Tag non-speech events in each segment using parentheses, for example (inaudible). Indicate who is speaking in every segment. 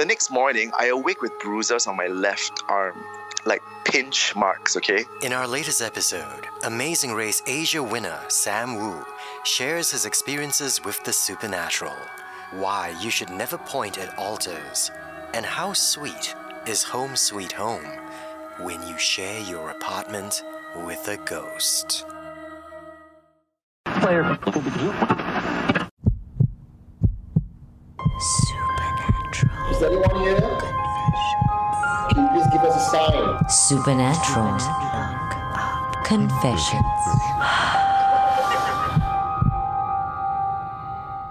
Speaker 1: The next morning, I awake with bruises on my left arm, like pinch marks, okay?
Speaker 2: In our latest episode, Amazing Race Asia winner Sam Wu shares his experiences with the supernatural, why you should never point at altars, and how sweet is home sweet home when you share your apartment with a ghost.
Speaker 3: Player.
Speaker 4: Supernatural. Confessions.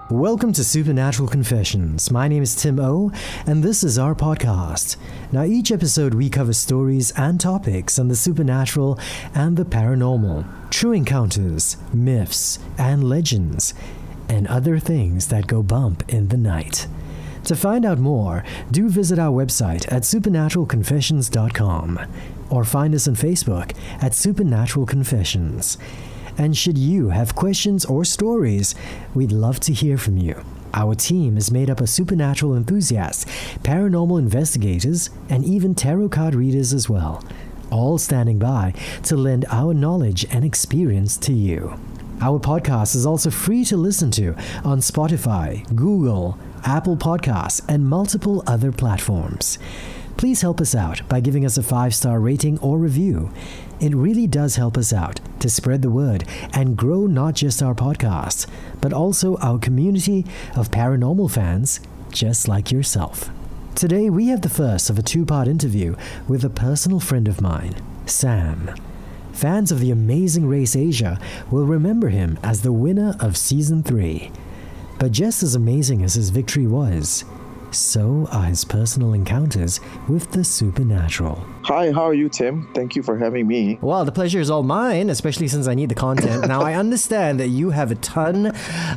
Speaker 5: Welcome to Supernatural Confessions. My name is Tim O, and this is our podcast. Now, each episode we cover stories and topics on the supernatural and the paranormal, true encounters, myths, and legends, and other things that go bump in the night. To find out more, do visit our website at supernaturalconfessions.com or find us on Facebook at Supernatural Confessions. And should you have questions or stories, we'd love to hear from you. Our team is made up of supernatural enthusiasts, paranormal investigators, and even tarot card readers as well, all standing by to lend our knowledge and experience to you. Our podcast is also free to listen to on Spotify, Google, Apple Podcasts, and multiple other platforms. Please help us out by giving us a five star rating or review. It really does help us out to spread the word and grow not just our podcast, but also our community of paranormal fans just like yourself. Today, we have the first of a two part interview with a personal friend of mine, Sam. Fans of the Amazing Race Asia will remember him as the winner of Season 3. But just as amazing as his victory was, so are his personal encounters with the supernatural.
Speaker 1: Hi, how are you, Tim? Thank you for having me.
Speaker 5: Well, the pleasure is all mine, especially since I need the content. now, I understand that you have a ton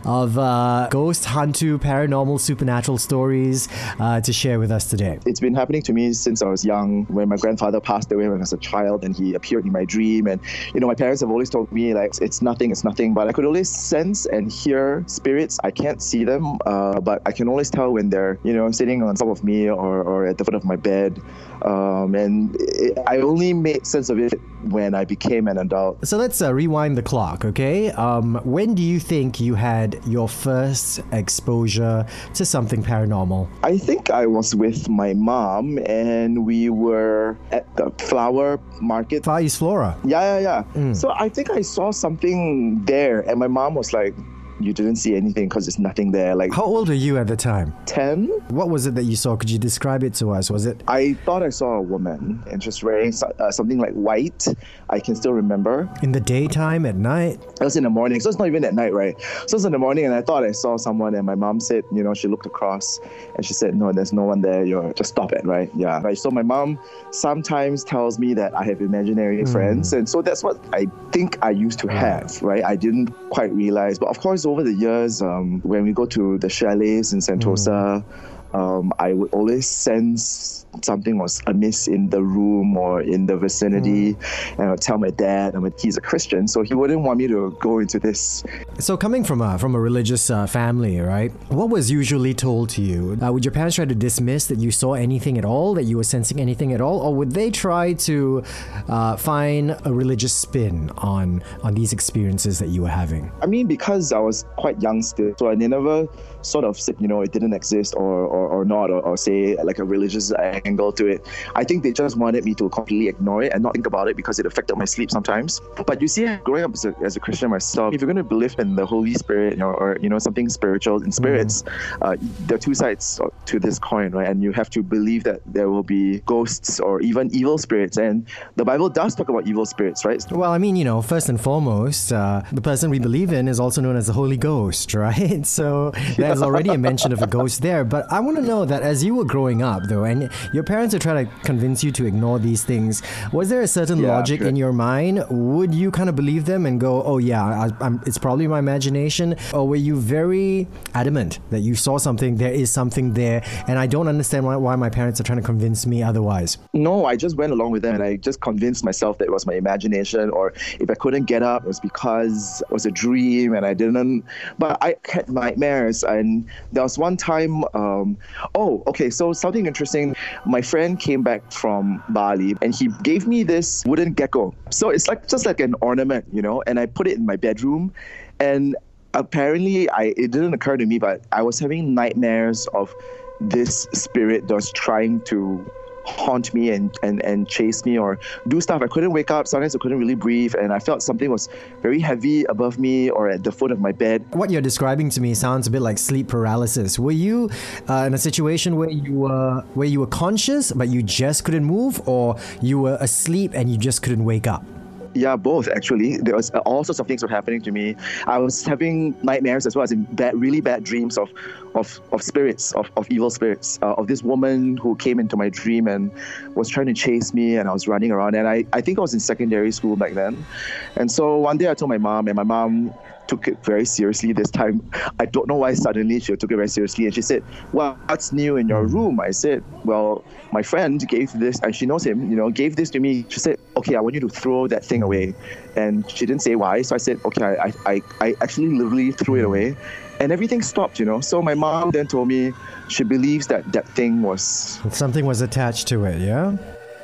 Speaker 5: of uh, ghost, hantu, paranormal, supernatural stories uh, to share with us today.
Speaker 1: It's been happening to me since I was young. When my grandfather passed away when I was a child, and he appeared in my dream. And you know, my parents have always told me like it's nothing, it's nothing. But I could always sense and hear spirits. I can't see them, uh, but I can always tell when they're you know sitting on top of me or, or at the foot of my bed. Um, and it, I only made sense of it when I became an adult.
Speaker 5: So let's uh, rewind the clock, okay? Um, when do you think you had your first exposure to something paranormal?
Speaker 1: I think I was with my mom, and we were at the flower market.
Speaker 5: Far East Flora.
Speaker 1: Yeah, yeah, yeah. So I think I saw something there, and my mom was like, "You didn't see anything because there's nothing there." Like
Speaker 5: How old are you at the time?
Speaker 1: ten.
Speaker 5: What was it that you saw? Could you describe it to us? Was it
Speaker 1: I thought I saw a woman, and she's wearing so- uh, something like white. I can still remember.
Speaker 5: in the daytime, at night?
Speaker 1: It was in the morning, so it's not even at night, right? So it's in the morning, and I thought I saw someone, and my mom said, you know, she looked across, and she said, no, there's no one there. You're just stop it, right? Yeah. Right. So my mom sometimes tells me that I have imaginary friends, and so that's what I think I used to have, right? I didn't quite realize, but of course, over the years, um, when we go to the chalets in Sentosa. Um, I would always sense something was amiss in the room or in the vicinity, and I would tell my dad. I mean, he's a Christian, so he wouldn't want me to go into this
Speaker 5: So, coming from a from a religious uh, family, right? What was usually told to you? Uh, would your parents try to dismiss that you saw anything at all, that you were sensing anything at all, or would they try to uh, find a religious spin on on these experiences that you were having?
Speaker 1: I mean, because I was quite young still, so I never sort of said, you know, it didn't exist or, or, or not, or, or say like a religious angle to it. I think they just wanted me to completely ignore it and not think about it because it affected my sleep sometimes. But you see, growing up as a, as a Christian myself, if you're going to believe in the Holy Spirit or, or you know, something spiritual in spirits, uh, there are two sides to this coin, right? And you have to believe that there will be ghosts or even evil spirits. And the Bible does talk about evil spirits, right?
Speaker 5: Well, I mean, you know, first and foremost, uh, the person we believe in is also known as the Holy Ghost, (laughs) right? So there's already a mention of a ghost there. But I want to know that as you were growing up, though, and your parents are trying to convince you to ignore these things, was there a certain
Speaker 1: Yeah,
Speaker 5: logic
Speaker 1: sure.
Speaker 5: in your mind? Would you kind of believe them and go, oh, yeah, I, I'm, it's probably my imagination? Or were you very adamant that you saw something, there is something there, and I don't understand why, why my parents are trying to convince me otherwise?
Speaker 1: No, I just went along with them and I just convinced myself that it was my imagination, or if I couldn't get up, it was because it was a dream and I didn't. But I had nightmares, and there was one time um, Oh, okay. So something interesting. My friend came back from Bali and he gave me this wooden gecko. So it's like just like an ornament, you know. And I put it in my bedroom, and apparently, I it didn't occur to me, but I was having nightmares of this spirit that was trying to haunt me and, and, and chase me or do stuff. I couldn't wake up. Sometimes I couldn't really breathe, and I felt something was very heavy above me or at the foot of my bed.
Speaker 5: What you're describing to me sounds a bit like sleep paralysis. Were you uh, in a situation where you were where you were conscious but you just couldn't move, or you were asleep and you just couldn't wake up?
Speaker 1: Yeah, both actually. There was all sorts of things were happening to me. I was having nightmares as well as in bad, really bad dreams of, of, of spirits, of, of evil spirits, uh, of this woman who came into my dream and was trying to chase me, and I was running around. And I, I think I was in secondary school back then. And so one day I told my mom, and my mom took it very seriously this time. I don't know why suddenly she took it very seriously. And she said, Well, what's new in your mm. room? I said, Well, my friend gave this, and she knows him, you know, gave this to me. She said, Okay, I want you to throw that thing away. And she didn't say why. So I said, Okay, I, I, I actually literally threw it mm. away. And everything stopped, you know. So my mom then told me she believes that that thing was
Speaker 5: Something was attached to it, yeah?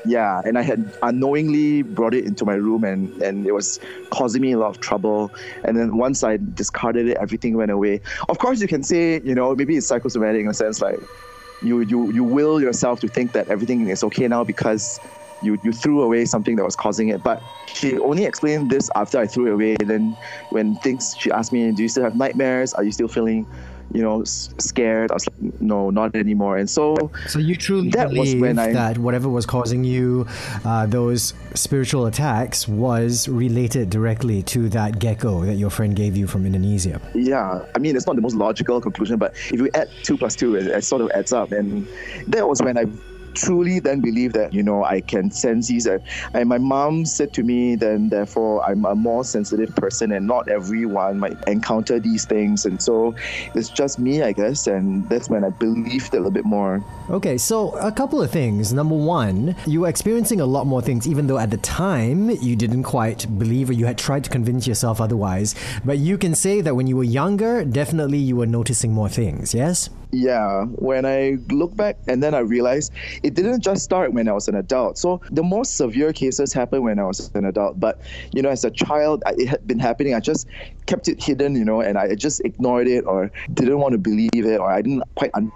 Speaker 1: Yeah and i had unknowingly brought it into my room and and it was causing me a lot of trouble. And then once i discarded it everything went away. Of course you can say you know maybe it's psychosomatic in a sense like you you you will yourself to think that everything is okay now because you you threw away something that was causing it. But she only explained this after i threw it away. And then when things she asked me do you still have nightmares? Are you still feeling you know scared i was like no not anymore and so
Speaker 5: So you truly
Speaker 1: That was
Speaker 5: believe
Speaker 1: when I-
Speaker 5: that whatever was causing you uh, those spiritual attacks was related directly to that gecko that your friend gave you from Indonesia.
Speaker 1: Yeah, I mean, it's not the most logical conclusion, but if you add two plus two, it, it sort of adds up. And that was when I truly then believe that, you know, I can sense these. And, and my mom said to me, then therefore, I'm a more sensitive person, and not everyone might encounter these things. And so it's just me, I guess. And that's when I believed a little bit more.
Speaker 5: Okay, so a couple of things. Number one, you were experiencing a lot more things, even though at the time you didn't quite believe or you had tried to convince yourself otherwise. But you can say that when you were younger, definitely you were noticing more things, yes?
Speaker 1: Yeah, when I look back and then I realized it didn't just start when I was an adult. So the more severe cases happened when I was an adult. But, you know, as a child, it had been happening. I just kept it hidden, you know, and I just ignored it or didn't want to believe it or I didn't quite understand.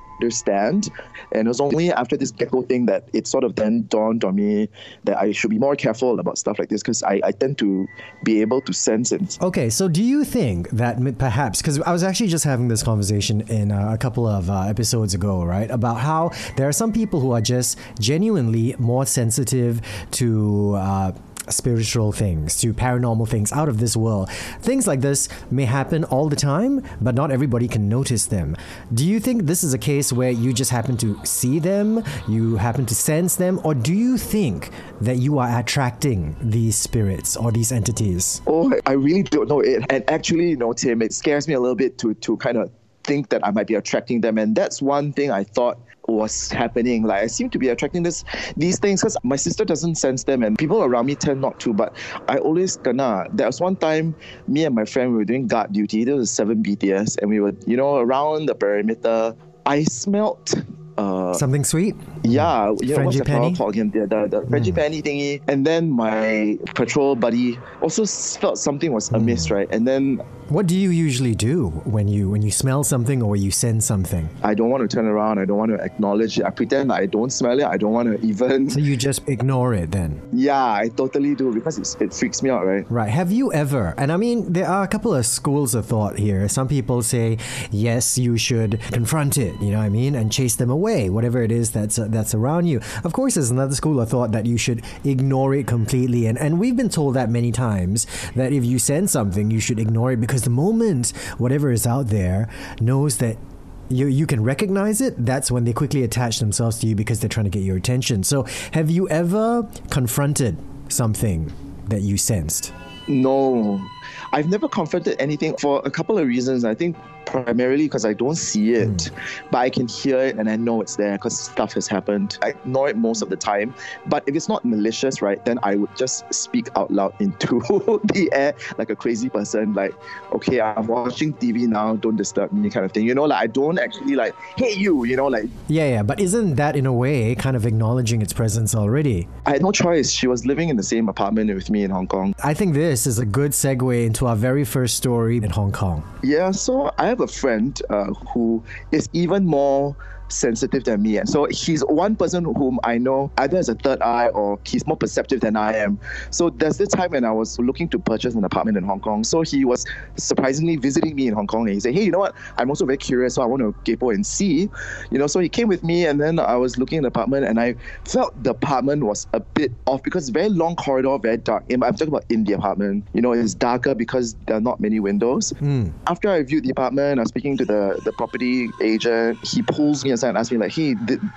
Speaker 1: And it was only after this gecko thing that it sort of then dawned on me that I should be more careful about stuff like this because I, I tend to be able to sense it.
Speaker 5: Okay, so do you think that perhaps, because I was actually just having this conversation in uh, a couple of uh, episodes ago, right, about how there are some people who are just genuinely more sensitive to. Uh, Spiritual things to paranormal things out of this world. Things like this may happen all the time, but not everybody can notice them. Do you think this is a case where you just happen to see them, you happen to sense them, or do you think that you are attracting these spirits or these entities?
Speaker 1: Oh, I really don't know it. And actually, you know, Tim, it scares me a little bit to to kind of think that I might be attracting them. And that's one thing I thought was happening. Like I seem to be attracting this these things because my sister doesn't sense them and people around me tend not to. But I always gonna. There was one time me and my friend we were doing guard duty. There was seven BTS and we were, you know, around the perimeter. I smelt uh
Speaker 5: Something sweet?
Speaker 1: yeah, you know, what's the called again? The, the, the frangipani thingy. And then my patrol buddy also felt something was amiss, right? And then
Speaker 5: What do you usually do when you when you smell something or you sense something?
Speaker 1: I don't want to turn around. I don't want to acknowledge it. I pretend I don't smell it. I don't want to even.
Speaker 5: So you just ignore it then.
Speaker 1: Yeah, I totally do because it's, it freaks me out, right?
Speaker 5: Right. Have you ever, and I mean, there are a couple of schools of thought here. Some people say, yes, you should confront it, you know what I mean, and chase them away, whatever it is that's, uh, that's around you. Of course, there's another school of thought that you should ignore it completely. And, and we've been told that many times that if you sense something, you should ignore it because the moment whatever is out there knows that you, you can recognize it, that's when they quickly attach themselves to you because they're trying to get your attention. So, have you ever confronted something that you sensed?
Speaker 1: No, I've never confronted anything for a couple of reasons. I think primarily because I don't see it, hmm. but I can hear it and I know it's there because stuff has happened. I ignore it most of the time. But if it's not malicious, right, then I would just speak out loud (laughs) into the air like a crazy person, like, okay, I'm watching TV now, don't disturb me, kind of thing. You know, like I don't actually like, hey, you, you know, like
Speaker 5: Yeah, yeah, but isn't that in a way kind of acknowledging its presence already?
Speaker 1: I had no choice. She was living in the same apartment with me in Hong Kong.
Speaker 5: I think this is a good segue into our very first story in Hong Kong.
Speaker 1: Yeah, so I have a friend uh, who is even more sensitive than me. And so he's one person whom I know either as a third eye or he's more perceptive than I am. So there's this time when I was looking to purchase an apartment in Hong Kong. So he was surprisingly visiting me in Hong Kong and he said, Hey, you know what? I'm also very curious, so I want to gapo and see. You know, so he came with me and then I was looking at the apartment and I felt the apartment was a bit off because very long corridor, very dark. I'm talking about in the apartment. You know, it's darker because there are not many windows. Hmm. After I viewed the apartment, I was speaking to the, the property agent. He pulls me aside and asks me, like, hey,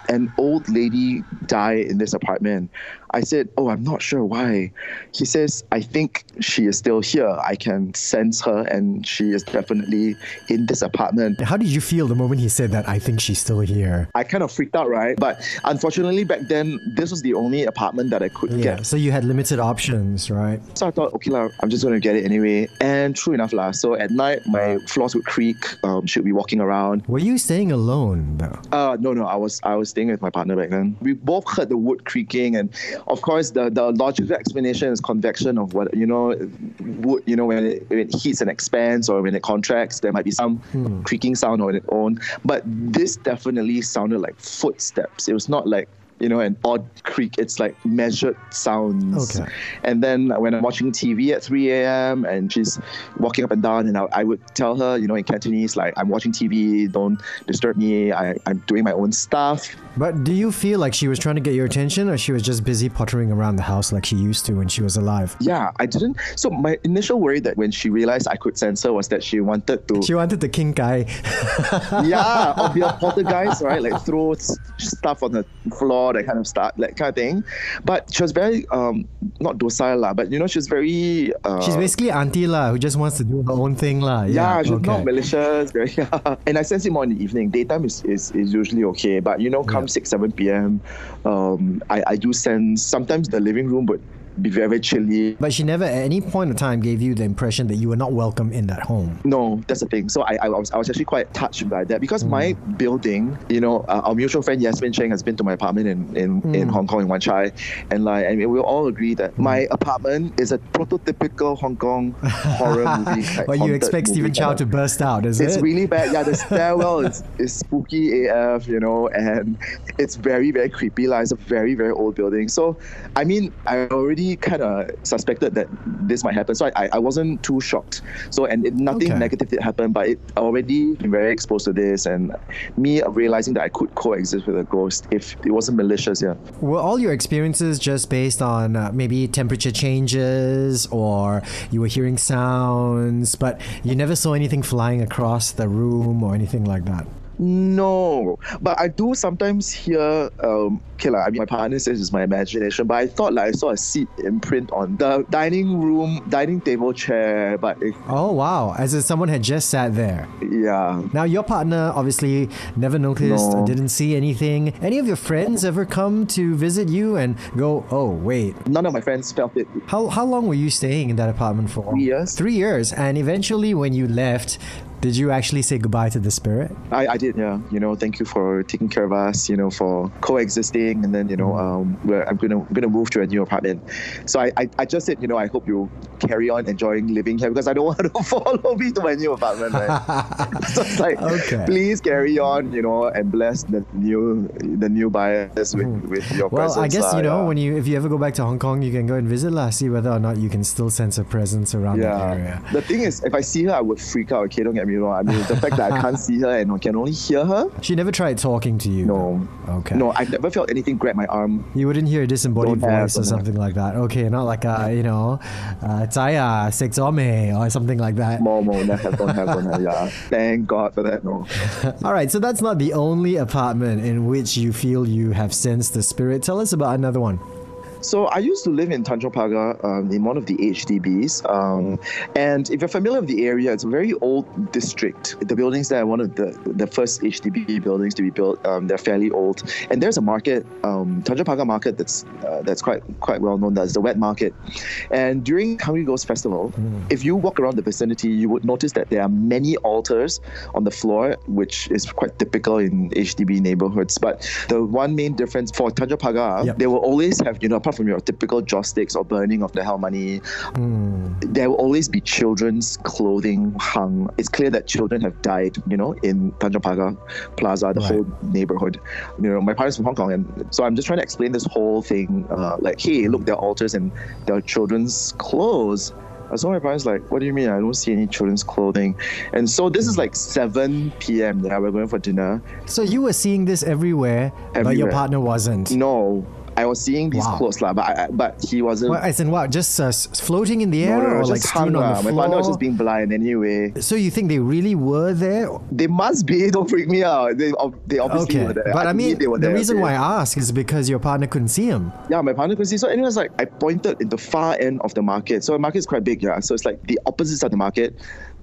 Speaker 1: an old lady die in this apartment? I said, oh, I'm not sure why. He says, I think she is still here. I can sense her and she is definitely in this apartment.
Speaker 5: How did you feel the moment he said that? I think she's still here.
Speaker 1: I kind of freaked out, right? But unfortunately, back then, this was the only apartment that I could
Speaker 5: Yeah,
Speaker 1: get.
Speaker 5: so you had limited options, right?
Speaker 1: So I thought, okay, lah, I'm just going to get it anyway. And true enough, lah. So at night, my floors would creak. Um, she'd be walking around.
Speaker 5: Were you staying alone though?
Speaker 1: Uh, no, no, I was I was staying with my partner back then. We both heard the wood creaking, and of course, the, the logical explanation is convection of what you know, wood. You know, when it, when it heats and expands, or when it contracts, there might be some hmm. creaking sound on its own. But this definitely sounded like footsteps. It was not like you know an odd creak. It's like measured sounds.
Speaker 5: Okay.
Speaker 1: And then when I'm watching TV at 3 a.m. and she's walking up and down, and I, I would tell her, you know, in Cantonese, like, I'm watching TV, don't disturb me, I, I'm doing my own stuff.
Speaker 5: But do you feel like she was trying to get your attention or she was just busy pottering around the house like she used to when she was alive?
Speaker 1: Yeah, I didn't. So my initial worry that when she realized I could sense her was that she wanted to,
Speaker 5: She wanted the king guy.
Speaker 1: yeah, or be a poltergeist, right? Like throw stuff on the floor, that kind of stuff, that kind of thing. But she was very, um, not docile, lah, but you know, she was very. Uh,
Speaker 5: She's basically auntie lah, who just wants to do her own thing lah.
Speaker 1: Yeah,
Speaker 5: Yeah,
Speaker 1: she's
Speaker 5: okay.
Speaker 1: not malicious. Very, (laughs) yeah. And I sense it more in the evening. Daytime is, is, is usually okay. But you know, come
Speaker 5: Yeah.
Speaker 1: 6, 7 p.m., um, I, I do sense sometimes the living room would be very, chilly.
Speaker 5: But she never at any point of time gave you the impression that you were not welcome in that home.
Speaker 1: No, that's the thing. So I, I, was, I was actually quite touched by that because my
Speaker 5: Mm.
Speaker 1: building, you know, uh, our mutual friend Yasmin Cheng has been to my apartment in, in,
Speaker 5: Mm.
Speaker 1: in Hong Kong, in Wan Chai. And like, and we all agree that my apartment is a prototypical Hong Kong horror (laughs) movie. Like,
Speaker 5: But you expect Stephen Chow to burst out, is
Speaker 1: It's
Speaker 5: it?
Speaker 1: It's really bad. Yeah, the (laughs) stairwell is, is spooky AF, you know, and it's very, very creepy. Like, it's a very, very old building. So, I mean, I already kind of suspected that this might happen. So, I, I wasn't too shocked. So, and it, nothing
Speaker 5: Okay.
Speaker 1: negative did happen, but it already been very exposed to this. And me realizing that I could coexist with a ghost if it wasn't malicious, yeah.
Speaker 5: Were all your experiences just based on uh, maybe temperature changes or you were hearing sounds, but you never saw anything flying across the room or anything like that?
Speaker 1: No, but I do sometimes hear. Um, okay, like, I mean, my partner says it's my imagination, but I thought like I saw a seat imprint on the dining room, dining table chair. But it,
Speaker 5: Oh, wow. As if someone had just sat there.
Speaker 1: yeah,
Speaker 5: Now, your partner obviously never noticed,
Speaker 1: No.
Speaker 5: didn't see anything. Any of your friends ever come to visit you and go, oh, wait,
Speaker 1: none of my friends felt it.
Speaker 5: how, how long were you staying in that apartment for?
Speaker 1: Three years.
Speaker 5: Three years. And eventually, when you left, did you actually say goodbye to the spirit?
Speaker 1: I, I did, yeah. You know, thank you for taking care of us. You know, for coexisting, and then you know, mm-hmm. um, we're, I'm gonna I'm gonna move to a new apartment. So I, I, I just said, you know, I hope you carry on enjoying living here because I don't (laughs) want to follow me to my new apartment. Right? (laughs) so it's like,
Speaker 5: Okay.
Speaker 1: please carry on, you know, and bless the new the new buyers with, mm-hmm. with your
Speaker 5: Well,
Speaker 1: presence.
Speaker 5: I guess
Speaker 1: lah,
Speaker 5: you know
Speaker 1: yeah.
Speaker 5: when you if you ever go back to Hong Kong, you can go and visit lah, see whether or not you can still sense a presence around that
Speaker 1: Yeah.
Speaker 5: area.
Speaker 1: The thing is, if I see her, I would freak out. Okay, don't get me wrong. I mean, the fact that I can't see her and I can only hear her.
Speaker 5: She never tried talking to you.
Speaker 1: No.
Speaker 5: Okay.
Speaker 1: No, I've never felt anything grab my arm.
Speaker 5: You wouldn't hear a disembodied
Speaker 1: Don't have,
Speaker 5: voice or
Speaker 1: have.
Speaker 5: something like that. Okay, not like a you know, uh, Zaya Sexome or something like that.
Speaker 1: More, don't have, don't have, don't have. Yeah. (laughs) Thank God for that. No.
Speaker 5: All right, so that's not the only apartment in which you feel you have sensed the spirit. Tell us about another one.
Speaker 1: So I used to live in Tanjong Pagar um, in one of the HDBs. Um, and if you're familiar with the area, it's a very old district. The buildings there are one of the, the first HDB buildings to be built. Um, they're fairly old. And there's a market, um, Tanjong Pagar market, that's uh, that's quite quite well known. That's the wet market. And during Hungry Ghost Festival, if you walk around the vicinity, you would notice that there are many altars on the floor, which is quite typical in HDB neighborhoods. But the one main difference for Tanjong Pagar,
Speaker 5: Yep.
Speaker 1: they will always have, you know, apart from your typical joss sticks or burning of the hell money, there will always be children's clothing hung. It's clear that children have died, you know, in Tanjong Pagar Plaza, the
Speaker 5: Right.
Speaker 1: whole neighborhood. You know, my parents from Hong Kong, and so I'm just trying to explain this whole thing. Uh, like, hey, look, there are altars and there are children's clothes. I saw my parents like, what do you mean? I don't see any children's clothing. And so this is like 7 p.m. Yeah, we're going for dinner.
Speaker 5: So you were seeing this everywhere, but your partner wasn't.
Speaker 1: No, I was seeing these
Speaker 5: Wow.
Speaker 1: clothes, lah, but I, I- but he wasn't.
Speaker 5: Well, as in what? Just uh, floating in the air,
Speaker 1: no, no,
Speaker 5: or
Speaker 1: just
Speaker 5: like strewn
Speaker 1: hung,
Speaker 5: on the
Speaker 1: My
Speaker 5: floor?
Speaker 1: partner was just being blind anyway.
Speaker 5: So you think they really were there?
Speaker 1: They must be. (laughs) Don't freak me out. They, they obviously
Speaker 5: Okay,
Speaker 1: were there.
Speaker 5: but I,
Speaker 1: believe
Speaker 5: mean,
Speaker 1: they were
Speaker 5: the
Speaker 1: there,
Speaker 5: reason
Speaker 1: okay?
Speaker 5: why I ask is because your partner couldn't see him.
Speaker 1: Yeah, my partner couldn't see. So anyways, like I pointed in the far end of the market. So the market is quite big, yeah. So it's like the opposite side of the market,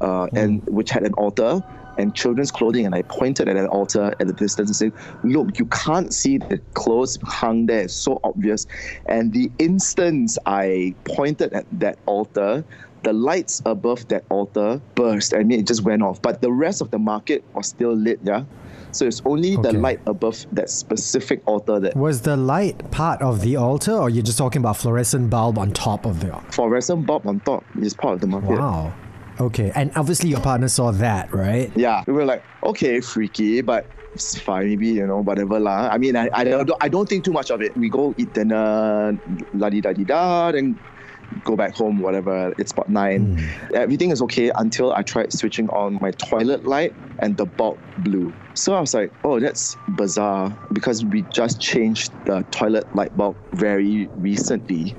Speaker 1: uh, and which had an altar and children's clothing. And I pointed at an altar at the distance and said, "Look, you can't see the clothes hung there. It's so obvious." And the instant I pointed at that altar. The lights above that altar burst. I mean, it just went off. But the rest of the market was still lit, yeah. So it's only the light above that specific altar that
Speaker 5: Was the light part of the altar, or you're just talking about fluorescent bulb on top of the?
Speaker 1: fluorescent bulb on top is part of the market.
Speaker 5: Wow. Okay, and obviously your partner saw that, right?
Speaker 1: Yeah, we were like, okay, freaky, but it's fine, maybe you know, whatever lah. I mean, I, I don't I don't think too much of it. We go eat dinner, la di da di da, then go back home, whatever. It's about nine. Hmm. Everything is okay until I tried switching on my toilet light and the bulb blew. So I was like, oh, that's bizarre because we just changed the toilet light bulb very recently.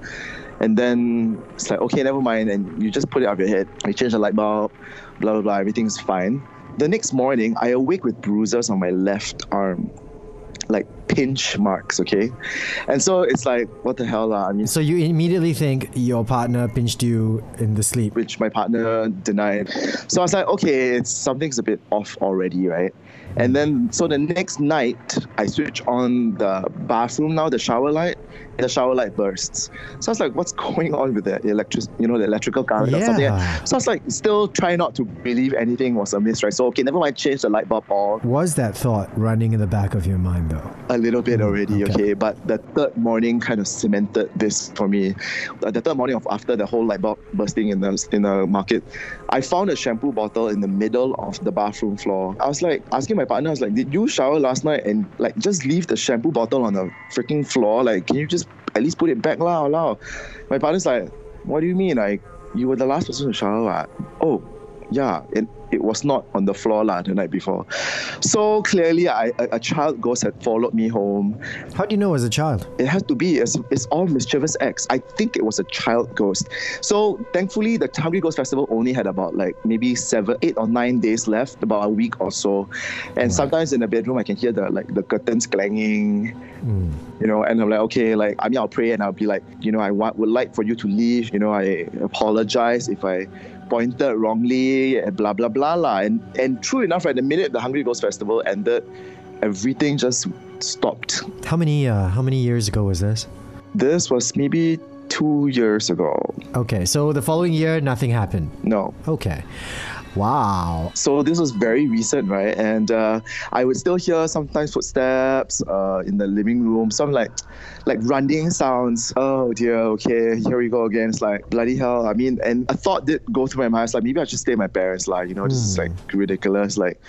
Speaker 1: And then it's like, okay, never mind. And you just put it out of your head. You change the light bulb, blah, blah, blah. Everything's fine. The next morning, I awake with bruises on my left arm, like pinch marks, okay? And so it's like, what the hell, lah? I mean,
Speaker 5: So you immediately think your partner pinched you in the sleep.
Speaker 1: which my partner denied. So I was like, okay, it's something's a bit off already, right? And then so the next night I switch on the bathroom now, the shower light, and the shower light bursts. So I was like, what's (laughs) going on with the electric you know, the electrical current or something?
Speaker 5: Yeah.
Speaker 1: So I was like, still trying not to believe anything was amiss, right? So okay, never mind, change the light bulb off
Speaker 5: Was that thought running in the back of your mind though?
Speaker 1: A little bit already,
Speaker 5: okay.
Speaker 1: okay. But the third morning kind of cemented this for me. Uh, The third morning of after the whole light bulb bursting in the in the market, I found a shampoo bottle in the middle of the bathroom floor. I was like asking my partner, I was like, "Did you shower last night and like just leave the shampoo bottle on the freaking floor? Like, can you just at least put it back, lah, lah?" My partner's like, "What do you mean? Like, you were the last person to shower, what? Oh." Yeah, it, it was not on the floor lah, the night before. So clearly, I, a, a child ghost had followed me home.
Speaker 5: How do you know as a child?
Speaker 1: It has to be. It's, it's all mischievous acts. I think it was a child ghost. So thankfully, the Hungry Ghost Festival only had about like maybe seven, eight or nine days left, about a week or so. And sometimes in the bedroom, I can hear the like the curtains clanging, hmm. you know. And I'm like, okay, like I mean, I'll pray and I'll be like, you know, I want would like for you to leave. You know, I apologize if I pointed wrongly and blah blah blah lah. And and true enough, right, the minute the Hungry Ghost Festival ended, everything just stopped.
Speaker 5: How many uh, how many years ago was this?
Speaker 1: This was maybe two years ago.
Speaker 5: Okay, so the following year nothing happened.
Speaker 1: No.
Speaker 5: Okay. Wow.
Speaker 1: So this was very recent, right? And uh, I would still hear sometimes footsteps uh, in the living room, some like like running sounds. Oh dear, okay, here we go again. It's like bloody hell. I mean, and a thought did go through my mind. It's like maybe I should stay at my parents' like, you know, this is like ridiculous. Like,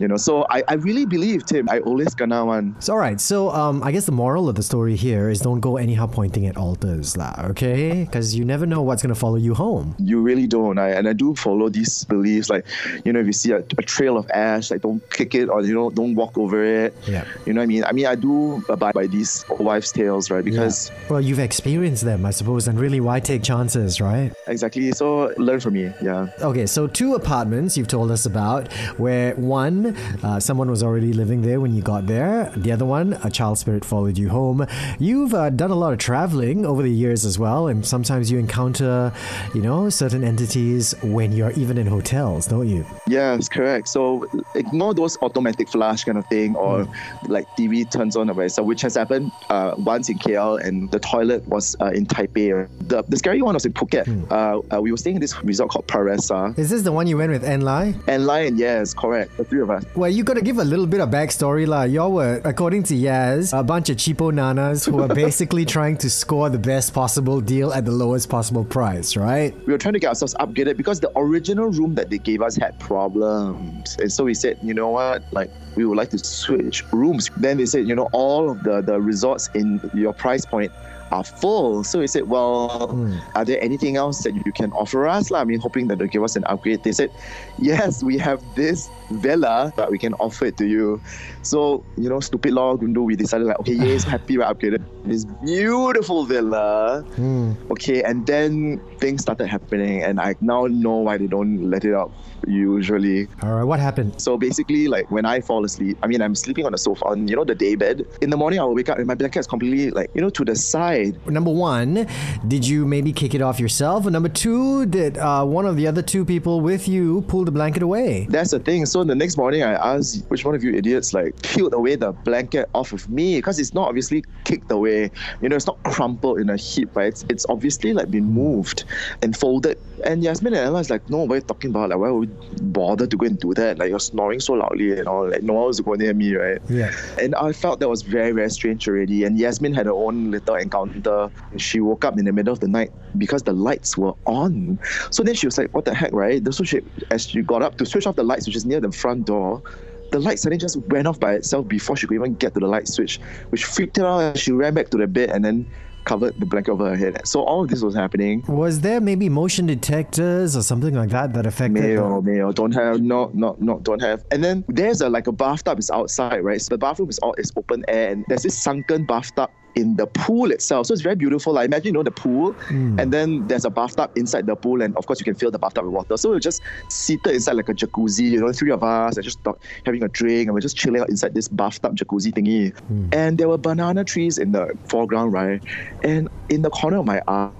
Speaker 1: you know, so I, I really believe Tim. I always gonna one.
Speaker 5: So, all right. So, um, I guess the moral of the story here is don't go anyhow pointing at altars, lah. Okay, because you never know what's gonna follow you home.
Speaker 1: You really don't. I, and I do follow these beliefs like, you know, if you see a, a trail of ash, like don't kick it or you know, don't walk over it.
Speaker 5: Yeah.
Speaker 1: You know what I mean? I mean, I do abide by these wives' tales, right? Because
Speaker 5: Well, you've experienced them, I suppose, and really, why take chances, right?
Speaker 1: exactly. So learn from me. Yeah.
Speaker 5: Okay, so two apartments you've told us about, where one, uh, someone was already living there when you got there. The other one, a child spirit followed you home. You've uh, done a lot of traveling over the years as well, and sometimes you encounter, you know, certain entities when you're even in hotels, don't you?
Speaker 1: Yes, correct. So ignore those automatic flash kind of thing or like TV turns on by So which has happened uh, once in KL and the toilet was uh, in Taipei. The, the scary one was in Phuket. Uh, uh, we were staying in this resort called Paresa.
Speaker 5: Is this the one you went with Enlai?
Speaker 1: And Lion, yes, correct. The three of us.
Speaker 5: Well, you got to give a little bit of backstory, lah. Y'all were, according to Yaz, a bunch of cheapo nanas who were (laughs) basically trying to score the best possible deal at the lowest possible price, right?
Speaker 1: we were trying to get ourselves upgraded because the original room that they gave us had problems. And so we said, you know what, like we would like to switch rooms. Then they said, you know, all of the, the resorts in your price point are full. So we said, well, hmm. are there anything else that you can offer us? I mean, hoping that they'll give us an upgrade. They said, yes, we have this villa that we can offer it to you. So, you know, stupid law, Gundu, we decided like, okay, yes, (laughs) happy we're upgraded. This beautiful villa. Hmm. Okay, and then things started happening, and I now know why they don't let it out usually.
Speaker 5: All right, what happened?
Speaker 1: So basically, like when I fall asleep, I mean, I'm sleeping on the sofa, on you know the day bed. In the morning, I will wake up and my blanket is completely like you know to the side.
Speaker 5: Number one, did you maybe kick it off yourself? Number two, did uh, one of the other two people with you pull the blanket away?
Speaker 1: That's the thing. So the next morning, I asked which one of you idiots like peeled away the blanket off of me because it's not obviously kicked away. You know, it's not crumpled in a heap, right? It's, it's obviously like been moved and folded. And Yasmin and Ella is like, no, what are you talking about? Like, why would we bother to go and do that? Like, you're snoring so loudly and all. Like, no one was going near me, right?
Speaker 5: Yeah.
Speaker 1: And I felt that was very, very strange already. And Yasmin had her own little encounter. She woke up in the middle of the night because the lights were on. So then she was like, what the heck, right? So she, as she got up to switch off the lights, which is near the front door, the light suddenly just went off by itself before she could even get to the light switch, which freaked her out. She ran back to the bed and then covered the blanket over her head. So all of this was happening.
Speaker 5: Was there maybe motion detectors or something like that that affected?
Speaker 1: Mayo, mayo, don't have, no, no, no, don't have. And then there's a like a bathtub is outside, right? So the bathroom is all is open air, and there's this sunken bathtub in the pool itself. So it's very beautiful. Like imagine you know the pool, hmm. and then there's a bathtub inside the pool, and of course you can fill the bathtub with water. So we're just seated inside like a jacuzzi, you know, three of us, and just talk, having a drink, and we're just chilling out inside this bathtub jacuzzi thingy. Hmm. And there were banana trees in the foreground, right? And in the corner of my eye,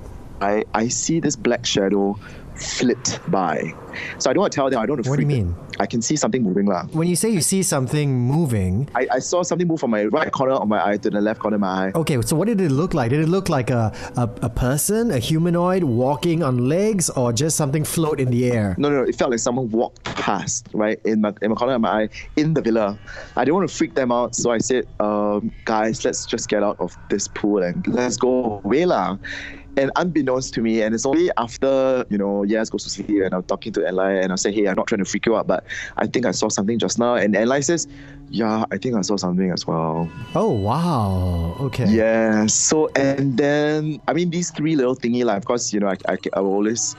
Speaker 1: I, I see this black shadow flit by. So I don't want to tell them. I don't want to
Speaker 5: What do you mean?
Speaker 1: I can see something moving lah.
Speaker 5: When you say you see something moving,
Speaker 1: I, I saw something move from my right corner of my eye to the left corner of my eye.
Speaker 5: okay, so what did it look like? Did it look like a, a, a person, a humanoid walking on legs, or just something float in the air?
Speaker 1: No, no, no, it felt like someone walked past, right, in my, in my corner of my eye, in the villa. I didn't want to freak them out, so I said, um, guys, let's just get out of this pool and let's go away lah. And unbeknownst to me, and it's only after, you know, Yaz goes to sleep and I'm talking to Eli and I say, hey, I'm not trying to freak you out, but I think I saw something just now. And Eli says, yeah, I think I saw something as well.
Speaker 5: Oh, wow. Okay.
Speaker 1: Yeah. So and then I mean these three little thingy like of course you know I, I, I will always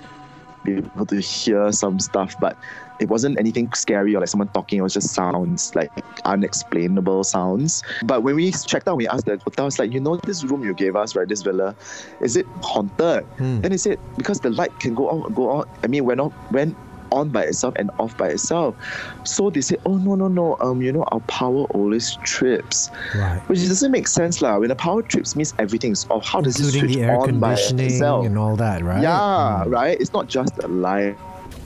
Speaker 1: be able to hear some stuff, but it wasn't anything scary or like someone talking. It was just sounds like unexplainable sounds. But when we checked out, we asked the hotel, it's like you know this room you gave us, right? This villa, is it haunted? Then they said because the light can go on, go on. I mean, went on, went on by itself and off by itself. So they said, oh no no no, um, you know our power always trips.
Speaker 5: Right.
Speaker 1: Which doesn't make sense, lah. When the power trips means everything's off. How does it
Speaker 5: Including
Speaker 1: switch
Speaker 5: the air
Speaker 1: on by
Speaker 5: conditioning
Speaker 1: itself?
Speaker 5: and all that, right?
Speaker 1: Yeah, right. It's not just the lights,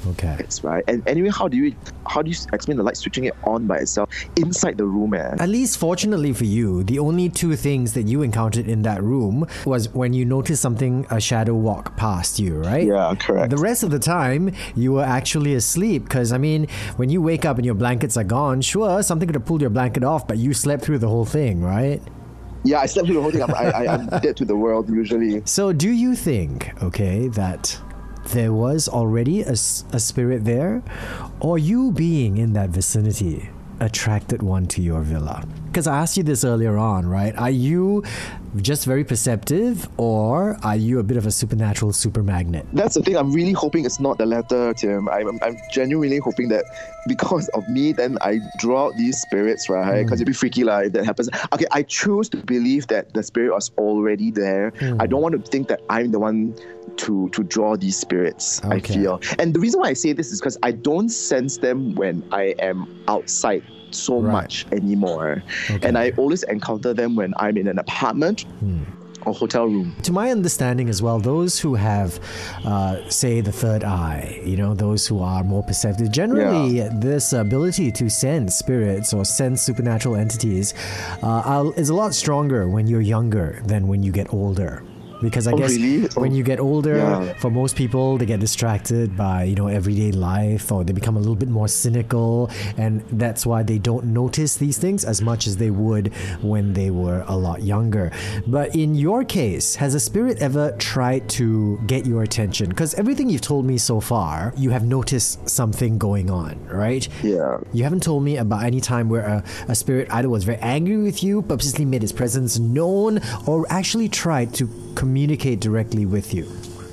Speaker 5: Okay.
Speaker 1: That's right? And anyway, how do you how do you explain the light switching it on by itself inside the room, man?
Speaker 5: At least fortunately for you, the only two things that you encountered in that room was when you noticed something, a shadow walk past you, right?
Speaker 1: Yeah, correct.
Speaker 5: The rest of the time, you were actually asleep because, I mean, when you wake up and your blankets are gone, sure, something could have pulled your blanket off, but you slept through the whole thing, right?
Speaker 1: yeah, I slept through the whole thing. I'm, I, I, I'm (laughs) dead to the world usually.
Speaker 5: So, do you think, okay, that there was already a, a spirit there, or you being in that vicinity attracted one to your villa? Because I asked you this earlier on, right? Are you just very perceptive or are you a bit of a supernatural super magnet?
Speaker 1: That's the thing. I'm really hoping it's not the latter, Tim. I'm, I'm genuinely hoping that because of me, then I draw out these spirits, right? Mm. Because it'd be freaky, like, if that happens. Okay, I choose to believe that the spirit was already there. Mm. I don't want to think that I'm the one to to draw these spirits. I feel, and the reason why I say this is because I don't sense them when I am outside so
Speaker 5: Right.
Speaker 1: much anymore,
Speaker 5: Okay.
Speaker 1: and I always encounter them when I'm in an apartment or hotel room.
Speaker 5: To my understanding as well, those who have, uh, say, the third eye, you know, those who are more perceptive, generally, this ability to sense spirits or sense supernatural entities uh, is a lot stronger when you're younger than when you get older. Because I
Speaker 1: Oh,
Speaker 5: guess
Speaker 1: really?
Speaker 5: Oh, when
Speaker 1: Oh,
Speaker 5: you get older,
Speaker 1: yeah.
Speaker 5: for most people, they get distracted by you know everyday life, or they become a little bit more cynical, and that's why they don't notice these things as much as they would when they were a lot younger. But in your case, has a spirit ever tried to get your attention? Because everything you've told me so far, you have noticed something going on, right?
Speaker 1: Yeah.
Speaker 5: You haven't told me about any time where a, a spirit either was very angry with you, purposely made its presence known, or actually tried to communicate directly with you.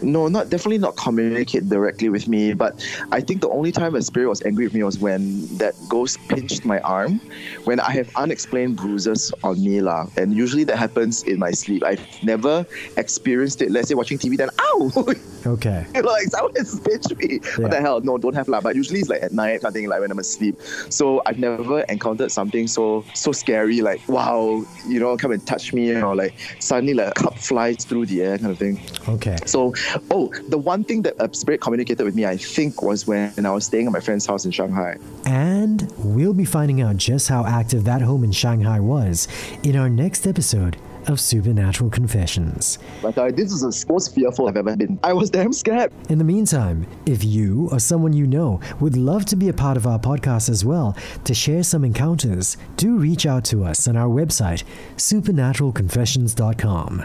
Speaker 1: No, not definitely not communicate directly with me, but I think the only time a spirit was angry with me was when that ghost pinched my arm, when I have unexplained bruises on me lah. And usually that happens in my sleep. I've never experienced it. Let's say watching TV, then ow, (laughs)
Speaker 5: Okay. (laughs)
Speaker 1: like someone has pinched me.
Speaker 5: Yeah.
Speaker 1: What the hell? No, don't have lah. But usually it's like at night, nothing like when I'm asleep. So I've never encountered something so so scary, like wow, you know, come and touch me, or like suddenly like a cup flies through the air, kind of thing.
Speaker 5: Okay.
Speaker 1: So, oh, the one thing that a spirit communicated with me, I think, was when I was staying at my friend's house in Shanghai.
Speaker 5: And we'll be finding out just how active that home in Shanghai was in our next episode of Supernatural Confessions.
Speaker 1: Like, this is the most fearful I've ever been. I was damn scared.
Speaker 5: In the meantime, if you or someone you know would love to be a part of our podcast as well to share some encounters, do reach out to us on our website, supernaturalconfessions.com.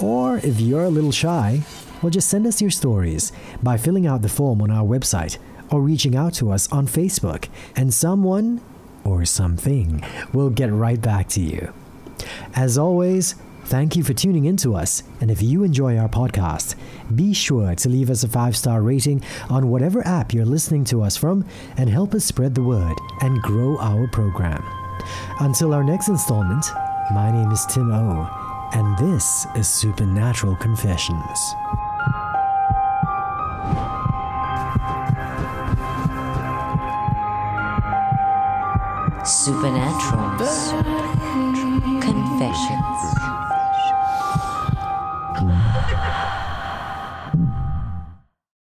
Speaker 5: Or if you're a little shy, well, just send us your stories by filling out the form on our website or reaching out to us on Facebook, and someone or something will get right back to you. As always, thank you for tuning in to us. And if you enjoy our podcast, be sure to leave us a five star rating on whatever app you're listening to us from and help us spread the word and grow our program. Until our next installment, my name is Tim O, and this is Supernatural Confessions.
Speaker 4: Supernatural. 嗯嗯。